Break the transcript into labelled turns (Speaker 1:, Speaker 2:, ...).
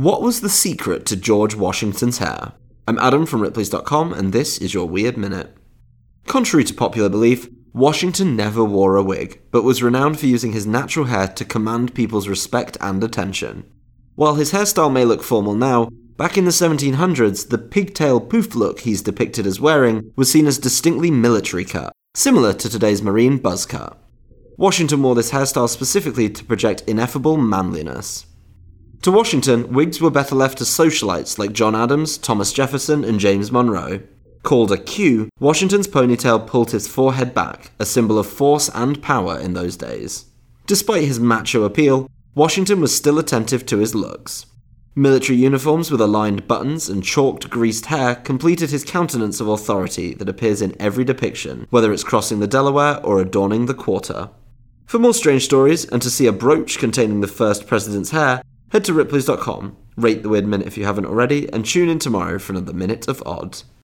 Speaker 1: What was the secret to George Washington's hair? I'm Adam from Ripley's.com, and this is your Weird Minute. Contrary to popular belief, Washington never wore a wig, but was renowned for using his natural hair to command people's respect and attention. While his hairstyle may look formal now, back in the 1700s, the pigtail poof look he's depicted as wearing was seen as distinctly military cut, similar to today's marine buzz cut. Washington wore this hairstyle specifically to project ineffable manliness. To Washington, wigs were better left to socialites like John Adams, Thomas Jefferson, and James Monroe. Called a queue, Washington's ponytail pulled his forehead back, a symbol of force and power in those days. Despite his macho appeal, Washington was still attentive to his looks. Military uniforms with aligned buttons and chalked greased hair completed his countenance of authority that appears in every depiction, whether it's crossing the Delaware or adorning the quarter. For more strange stories and to see a brooch containing the first president's hair, head to ripley's.com, rate the Weird Minute if you haven't already, and tune in tomorrow for another Minute of Odd.